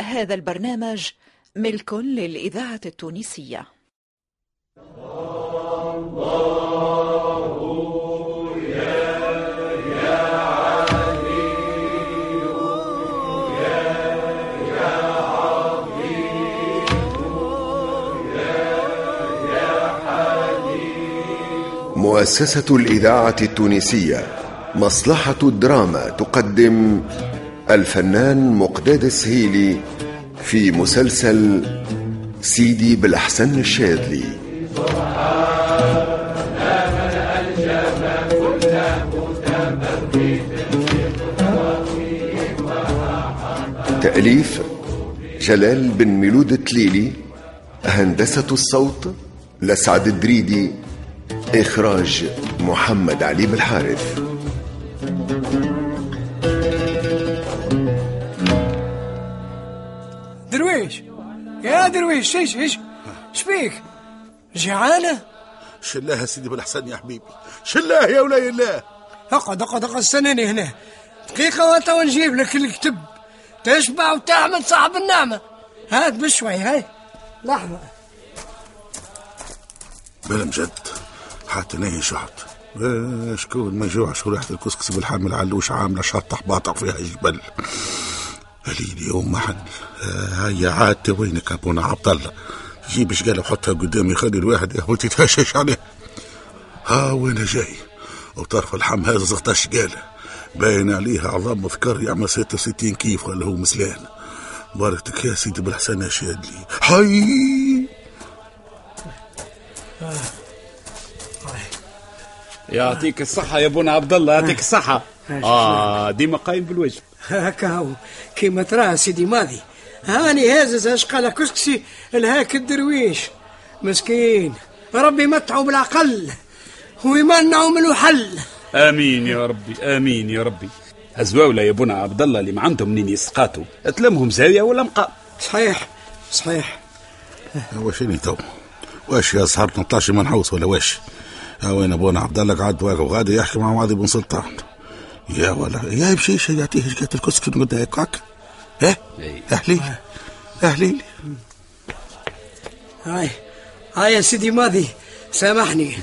هذا البرنامج ملك للإذاعة التونسية. مؤسسة الإذاعة التونسية مصلحة الدراما تقدم الفنان مقداد السهيلي في مسلسل سيدي بالأحسن الشاذلي. تأليف جلال بن ميلود التليلي هندسة الصوت لسعد الدريدي إخراج محمد علي بالحارث. يا درويش إيش إيش؟ إيش بيك جعانة شلاه سيدي بالحسن يا حبيبي. شلاه يا ولاي الله. أقعد أقعد أقعد استناني هنا. دقيقة وأنت ونجيب لك الكتب. تشبع وتعمل صاحب النعمة. هات بشوي هاي. لحظة. بلا مجد حتى نهي شحط شكون ما يجوعش وريحة الكسكس بالحامل علوش عاملة شطح باطع فيها جبل. هليلي يوم محن آه، هيا عاد وينك أبونا عبد الله؟ جيب شقالة وحطها قدامي خلي الواحد ولدي يتهشش عليه. ها وين جاي؟ وطرف الحم هذا زغطة شقالة باين عليها عظام مذكر يعمل 66 كيف ولا هو مسلان. باركتك يا سيدي بالحسن يا شادلي حي! يعطيك الصحة يا بونا عبد الله يعطيك الصحة. آه ديما قايم بالواجب هكا هو كيما ترى سيدي ماضي. هاني هازز اشقال كسكسي الهاك الدرويش. مسكين. ربي متعه بالعقل ويمنعه من الحل آمين يا ربي آمين يا ربي. هزواولة يا بونا عبد الله اللي ما عندهم منين يسقاتوا تلمهم زاوية ولا مقام صحيح صحيح. واشني تو؟ واش يا صحاب 18 منحوس ولا واش؟ يا وين أبونا عبد الله قاعد واقف غادي يحكي مع معاذ بن سلطان. يا ولا. يا بشيشه يعطيه شقات الكسك نقول هيك هكا ها إي. أهلي. أهلي. هاي. هاي يا سيدي ماضي. سامحني.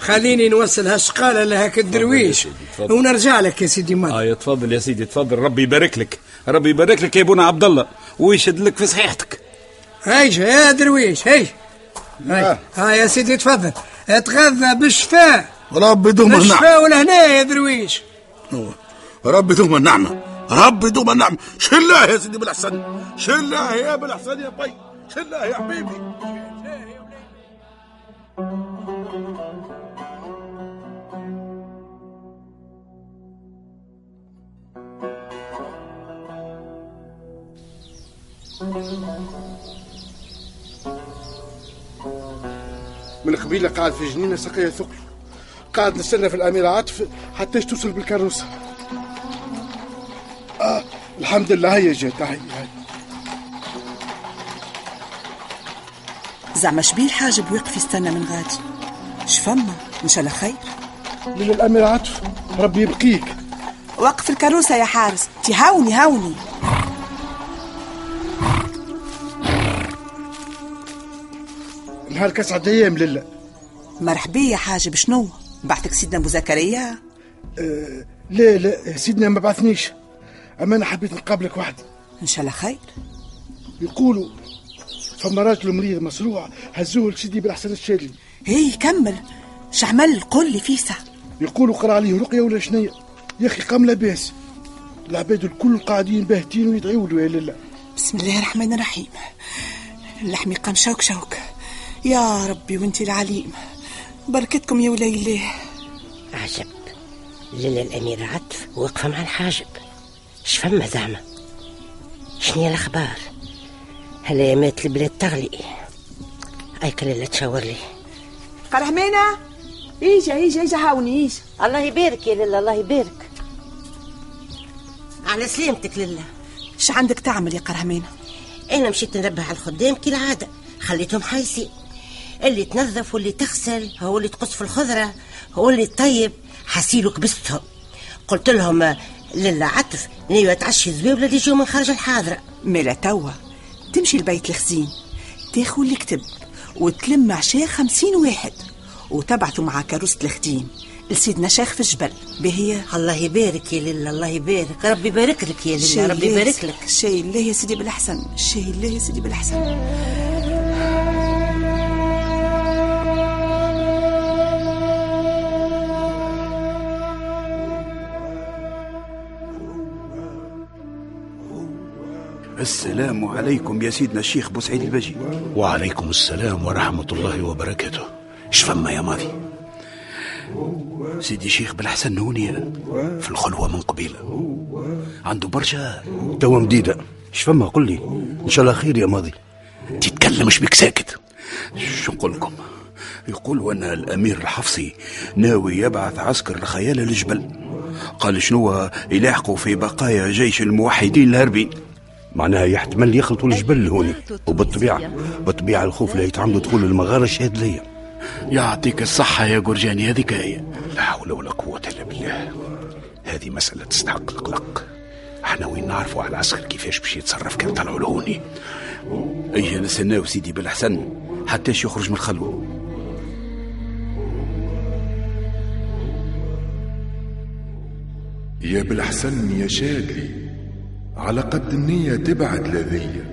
خليني نوصل هالشقالة لهاك الدرويش. ونرجع لك يا سيدي ماضي. آه تفضل يا سيدي تفضل. ربي يبارك لك. ربي يبارك لك يا بونا عبد الله. ويشد لك في صحيحتك. هاي يا درويش. هاي. هاي. هاي يا سيدي تفضل. اتغذى بالشفاء. ربي دوم النعمة بالشفاء ولهنا يا درويش. ربي دوم النعمة ربي دوم النعمة شلاه يا سيدي بالحسن شلاه يا بالحسن يا بي شلاه يا حبيبي. من قبيلة قاعد في جنينة سقية ثقل. قاعد نستنى في الاميره عاطف حتى توصل بالكاروسة. آه الحمد لله هي جات هاي هاي زعما شبيه الحاجب ويقف يستنى من غادي شفما؟ إن شاء الله خير. من الاميره عاطف ربي يبقيك. وقف الكروسه يا حارس. تهاوني هاوني نهار كسعة أيام لله مرحبا يا حاجب شنو؟ بعثك سيدنا أبو زكريا؟ آه لا لا سيدنا ما بعثنيش. أما أنا حبيت نقابلك وحدي. إن شاء الله خير. يقولوا فما راجل مريض مصروع هزوه لسيدي بالأحسن الشادلي هي كمل. شعمل قول لي فيسا. يقولوا قرا عليه رقية ولا شنية. يا أخي قام لاباس. العباد الكل قاعدين باهتين ويدعيوا له يا لله. بسم الله الرحمن الرحيم. اللحم يقام شوك شوك. يا ربي وانت العليم. بركتكم يا ولاي الله. عجب ليلى الأميرة عطف واقفة مع الحاجب. شفما زعما؟ شنيا الأخبار؟ هلا مات البلاد تغلي؟ أيك ليلة تشاور لي. قرهمينة؟ إيجا إيجا إيجا هاوني إيجا. الله يبارك يا ليلى الله يبارك. على سلامتك لله إيش عندك تعمل يا قرهمينة؟ أنا مشيت ننبه على الخدام كالعادة. خليتهم حايسين. اللي تنظف واللي تغسل هو اللي تقص في الخضرة هو اللي تطيب حسيلو كبستهم قلت لهم آه، للا عطف نيوة تعشي الزبيب اللي يجوا من خارج الحاضرة. مالا توا. تمشي لبيت الخزين تاخذ الكتب وتلم عشاء خمسين واحد. وتبعثوا مع كروسة الخديم. لسيدنا شيخ في الجبل. بهي الله يبارك يا لله الله يبارك. ربي يبارك لك يا لله ربي يبارك لك. شيء الله يا سيدي بالحسن شيء الله يا سيدي بالحسن السلام عليكم يا سيدنا الشيخ بوسعيد البجي وعليكم السلام ورحمة الله وبركاته. إيش فما يا ماضي سيدي شيخ بالحسن نوني في الخلوة من قبيلة عنده برشا توا مديدة إيش فما قل لي. إن شاء الله خير يا ماضي. تتكلمش بك ساكت؟ شو نقول لكم؟ يقولوا ان الأمير الحفصي ناوي يبعث عسكر لخيال الجبل قال شنو؟ يلاحقوا في بقايا جيش الموحدين الهربين معناها يحتمل يخلطوا الجبل هوني وبالطبيعة بالطبيعة الخوف لا يتعمدوا دخول المغارة الشهاد ليا يعطيك الصحة يا جرجاني هذيك هي. لا حول ولا قوة إلا بالله. هذه مسألة تستحق القلق. إحنا وين نعرفوا على العسكر كيفاش باش يتصرف كان طلعوا لهوني إيه نستناو سيدي بالحسن حتى يخرج من الخلوة. يا بالحسن يا شادلي. على قد النية تبعد لذية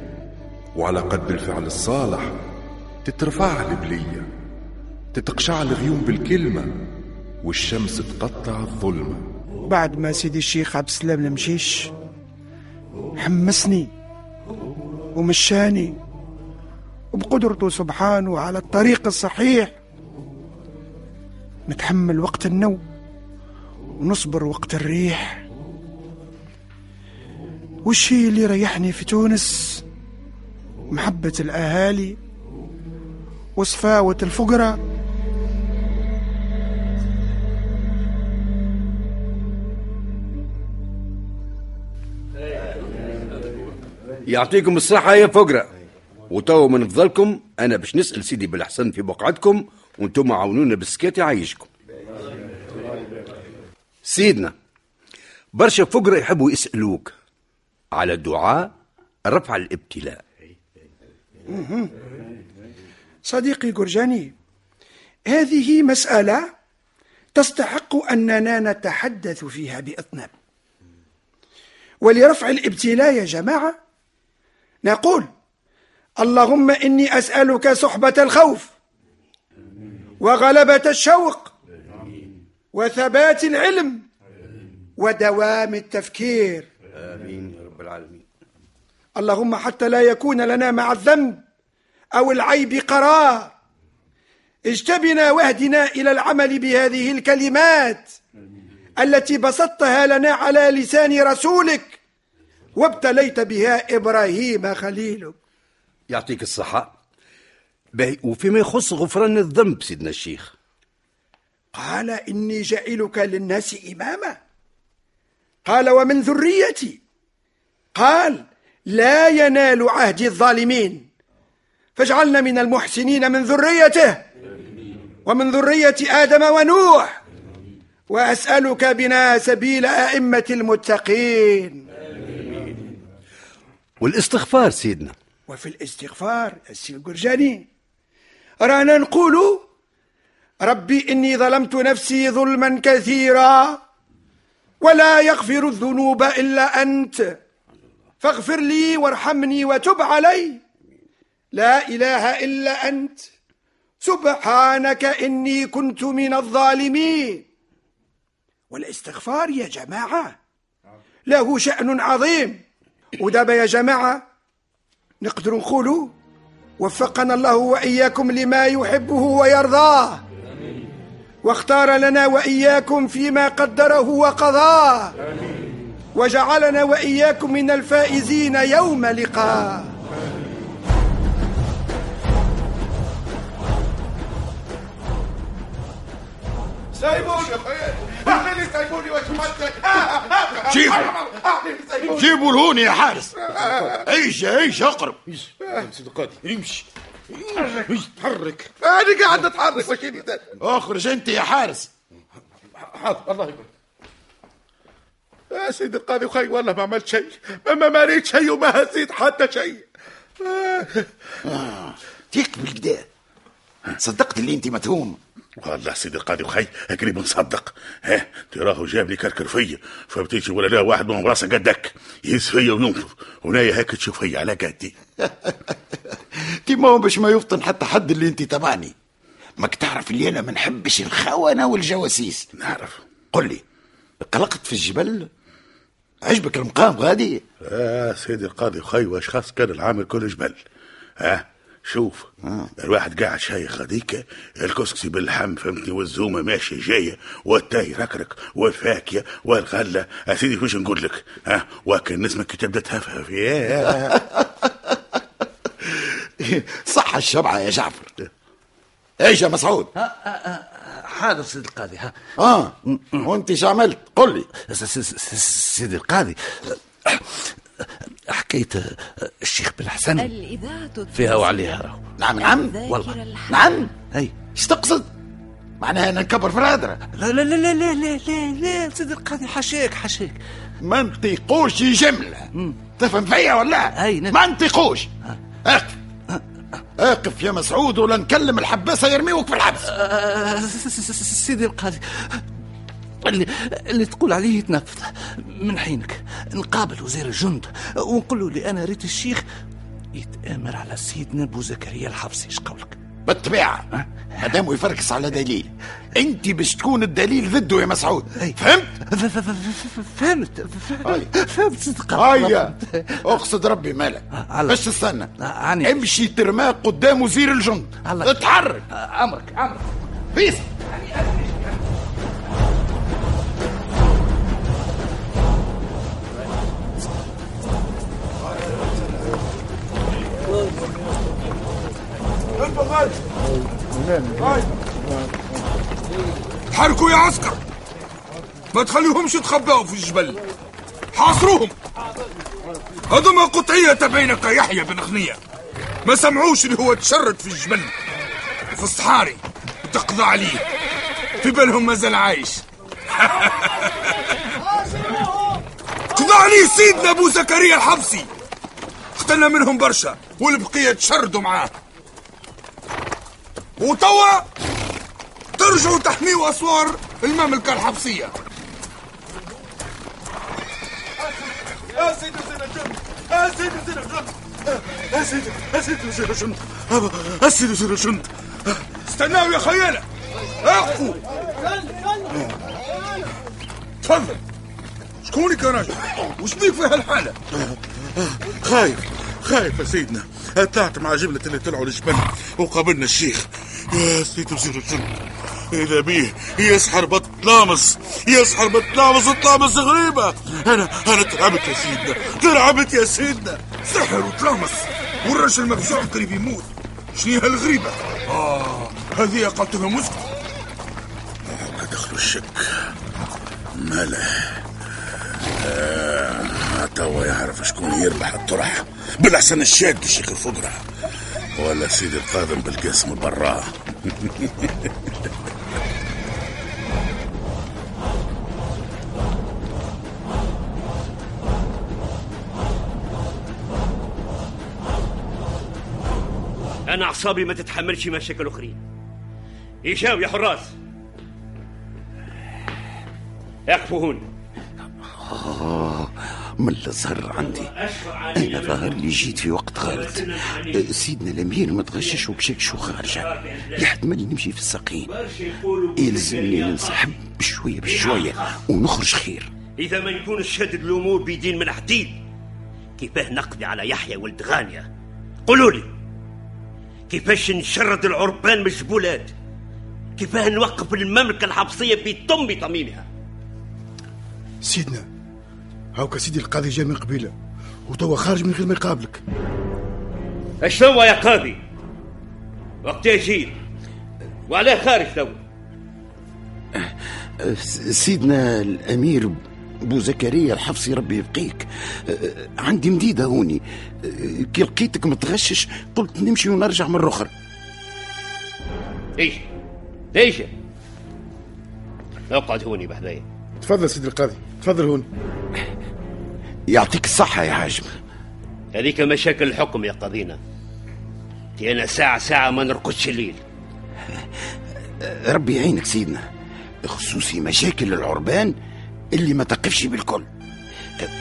وعلى قد الفعل الصالح تترفع البلية تتقشع الغيوم بالكلمة والشمس تقطع الظلمة. بعد ما سيدي الشيخ عبد السلام المشيش حمسني ومشاني وبقدرته سبحانه على الطريق الصحيح نتحمل وقت النوم ونصبر وقت الريح. والشي اللي ريحني في تونس؟ محبة الأهالي وصفاوة الفقراء. يعطيكم الصحة يا فقرة وتو من فضلكم أنا باش نسأل سيدي بالحسن في بقعتكم وأنتم عاونونا بالسكات يعيشكم. سيدنا برشا فقراء يحبوا يسألوك. على دعاء رفع الابتلاء. صديقي جرجاني هذه مسألة تستحق أننا نتحدث فيها بإطناب. ولرفع الابتلاء يا جماعة نقول اللهم إني أسألك صحبة الخوف وغلبة الشوق وثبات العلم ودوام التفكير. آمين. العالمين. اللهم حتى لا يكون لنا مع الذنب أو العيب قرار. اجتبنا واهدنا إلى العمل بهذه الكلمات التي بسطتها لنا على لسان رسولك وابتليت بها إبراهيم خليلك. يعطيك الصحة. وفيما يخص غفران الذنب سيدنا الشيخ. قال إني جعلك للناس إماما. قال ومن ذريتي. قال لا ينال عهد الظالمين. فاجعلنا من المحسنين من ذريته ومن ذرية آدم ونوح. وأسألك بنا سبيل أئمة المتقين. والاستغفار سيدنا. وفي الاستغفار السي الجرجاني رانا نقول ربي إني ظلمت نفسي ظلما كثيرا ولا يغفر الذنوب إلا أنت. فاغفر لي وارحمني وتب علي. لا إله إلا أنت. سبحانك إني كنت من الظالمين. والاستغفار يا جماعة له شأن عظيم. ودابا يا جماعة نقدر نقولوا وفقنا الله وإياكم لما يحبه ويرضاه. واختار لنا وإياكم فيما قدره وقضاه. وجعلنا وإياكم من الفائزين يوم اعملي سايبوني واش جيبوا. جيبوا الهون يا حارس. عيش عيش اقرب. صدقاتي امشي. تحرك. أنا قاعد اتحرك أخرج أنت يا حارس. حاضر الله يبارك. يا سيدي القاضي خي والله ما عملت شيء. ما ما ريت شيء وما هزيت حتى شيء. آه. تكمل كده صدقت اللي انت متهوم. والله سيدي القاضي وخي قريب نصدق ها تراه جاب لي كركر فيا فبتيجي ولا لا واحد من راسه قدك. يهز فيا وننفض ونايا هيك تشوف فيا على قدي. تي ما هو باش ما يفطن حتى حد اللي انت تبعني. ماك تعرف اللي أنا ما نحبش الخونة والجواسيس؟ نعرف. قل لي قلقت في الجبل؟ عجبك المقام غادي؟ آه سيدي القاضي خي واش خاص كان العامل كل جبل ها شوف آه. الواحد قاعد شايخ هذيك الكسكسي باللحم فهمتني؟ والزومة ماشيه جاية والتاي ركرك والفاكهه والغلة. يا سيدي واش نقول لك؟ ها وكان نسمك تبدأ تهفهف. صح الشبعه يا جعفر. إيش يا مسعود؟ حاضر سيدي القاضي ها. آه وانت شو عملت؟ قل لي. سيدي القاضي حكاية الشيخ بالحسن. الإذاعة فيها وعليها. راهو نعم. نعم والله. نعم. أي. إيش تقصد؟ معناها أنا نكبر في الهدرة. لا لا لا لا لا لا لا, لا سيدي القاضي حشاك حشاك ما انطقوش جملة. تفهم فيا ولا؟ أي ما انطقوش اقف اقف يا مسعود ولا نكلم الحباسة يرميوك في الحبس. سيدي القاضي اللي اللي تقول عليه يتنفذ من حينك؟ نقابل وزير الجند ونقول له اللي أنا ريت الشيخ يتآمر على سيدنا أبو زكريا الحفصي إيش قولك؟ بالطبيعة. مادام يفركس على دليل. انت باش تكون الدليل ضده يا مسعود. فهمت؟ فهمت. فهمت صدق هيا. اقصد ربي مالك. باش تستنى. امشي ترماه قدام وزير الجند. اتحرك. أمرك أمرك. بيس. حركوا يا عسكر. ما تخليهمش يتخبأوا في الجبل. حاصروهم. هذوما قطعية بينك يحيى بن خنية ما سمعوش اللي هو تشرد في الجبل. في الصحاري. تقضى عليه. في بالهم مازال عايش. قضى عليه سيدنا أبو زكريا الحبسي. قتلنا منهم برشا. والبقية تشردوا معاه. وتوا ترجعوا تحميوا أسوار المملكة الحبسية. يا سيدي وزير الجند يا سيدي وزير الجند يا سيدي يا سيدي وزير الجند يا سيدي وزير الجند استناوا يا خيالة اقفوا تفضل. شكونك يا راجل؟ وش بيك في هالحالة؟ خايف خايف يا سيدنا. طلعت مع جبلة اللي طلعوا الجبل وقابلنا الشيخ. يا سيدي وزير الجند إذا بيه يسحر بطلامس يسحر بطلامس طلامس غريبة. أنا أنا ترعبت يا سيدنا ترعبت يا سيدنا. سحر وطلامس والرجل مفزوع قريب يموت. شنو هالغريبة؟ آه هذه قلتها مسكت ما دخلوا الشك. ماله آه توا يعرف شكون يربح الطرح. بالأحسن الشاد الشيخ الفقرة ولا سيدي القادم بالقسم براه أنا أعصابي ما تتحملش مشاكل أخرين. إيشاو يا حراس. اقفوا هون من الزهر عندي. أنا ظهر لي جيت في وقت غلط. سيدنا الأمير ما تغشش وكشكش وخارجة يحتمل نمشي في السقيم يلزمني ننسحب بشوية بشوية ونخرج خير. إذا ما يكون شدد الأمور بيدين من حديد كيفاه نقضي على يحيى ولد غانية؟ قولوا لي كيفاش نشرد العربان من الجبولات؟ كيفاه نوقف المملكة الحبسية بطم بطميمها سيدنا هاوكا سيدي القاضي جاء من قبيلة وتوا خارج من غير ما يقابلك. اش توا يا قاضي؟ وقت جيت وعلاه خارج توا. سيدنا الأمير أبو زكريا الحفصي ربي يبقيك. عندي مديدة هوني. كي لقيتك متغشش قلت نمشي ونرجع من الآخر إيش ليش؟ أقعد هوني بحذايا تفضل سيدي القاضي. تفضل هون. يعطيك الصحة يا حاجب هذيك مشاكل الحكم يا قاضينا تي أنا ساعة ساعة ما نرقدش الليل. ربي يعينك سيدنا. خصوصي مشاكل العربان اللي ما تقفش بالكل.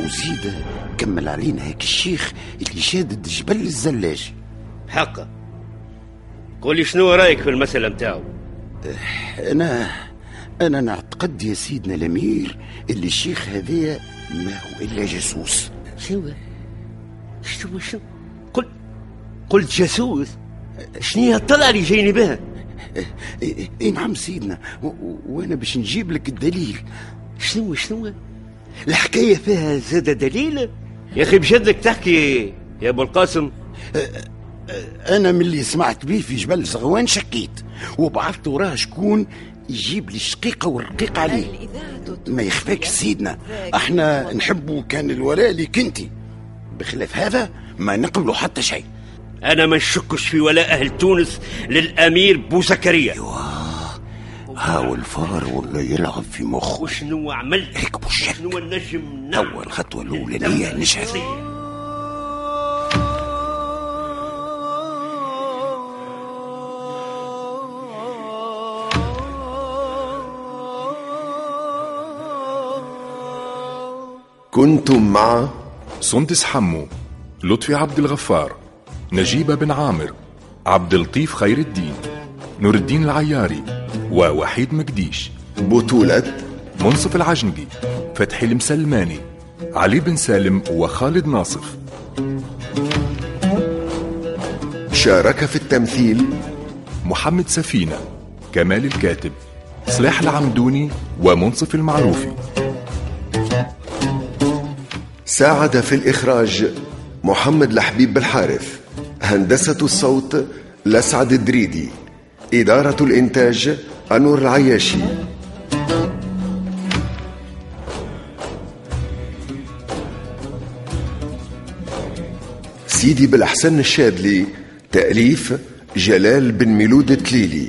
وزيد كمل علينا هيك الشيخ اللي شادد جبل الزلاج. حقا. قولي شنو رأيك في المسألة متاعو؟ أنا أنا نعتقد يا سيدنا الأمير اللي الشيخ هذايا ما هو إلا جاسوس. شنو شنو شنو قل قلت جاسوس. شنو هي الطلعة اللي جايني بها؟ اي إيه نعم سيدنا وأنا باش نجيب لك الدليل. شنو شنو؟ الحكاية فيها زاد دليل؟ يا أخي بجدك تحكي يا أبو القاسم. أنا من اللي سمعت بيه في جبل زغوان شكيت وبعثت وراه شكون يجيب لي الشقيقه والرقيقه عليه. ما يخفاك سيدنا. إحنا نحبوا كان الولاء لك انت بخلاف هذا ما نقبلوا حتى شيء. أنا ما نشكش في ولاء أهل تونس للأمير بو زكريا. هاو الفار ولا يلعب في مخه؟ وشنو عملت؟ هيك بوشك شنو النجم؟ أول خطوة الأولى ليا نشهد. كنتم مع سندس حمو لطفي عبد الغفار نجيب بن عامر عبد اللطيف خير الدين نور الدين العياري ووحيد مقديش. بطولة منصف العجنقي فتحي المسلماني علي بن سالم وخالد ناصف. شارك في التمثيل محمد سفينة كمال الكاتب صلاح العمدوني ومنصف المعروفي. ساعد في الإخراج محمد لحبيب بالحارث هندسة الصوت لسعد الدريدي إدارة الإنتاج أنور العياشي. سيدي بالأحسن الشاذلي تأليف جلال بن ميلود التليلي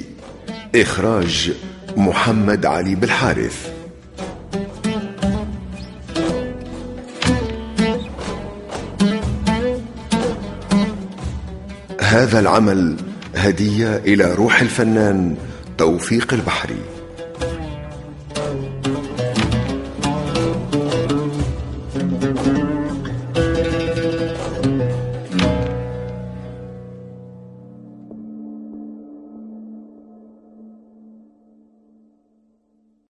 إخراج محمد علي بالحارث هذا العمل هدية إلى روح الفنان توفيق البحري.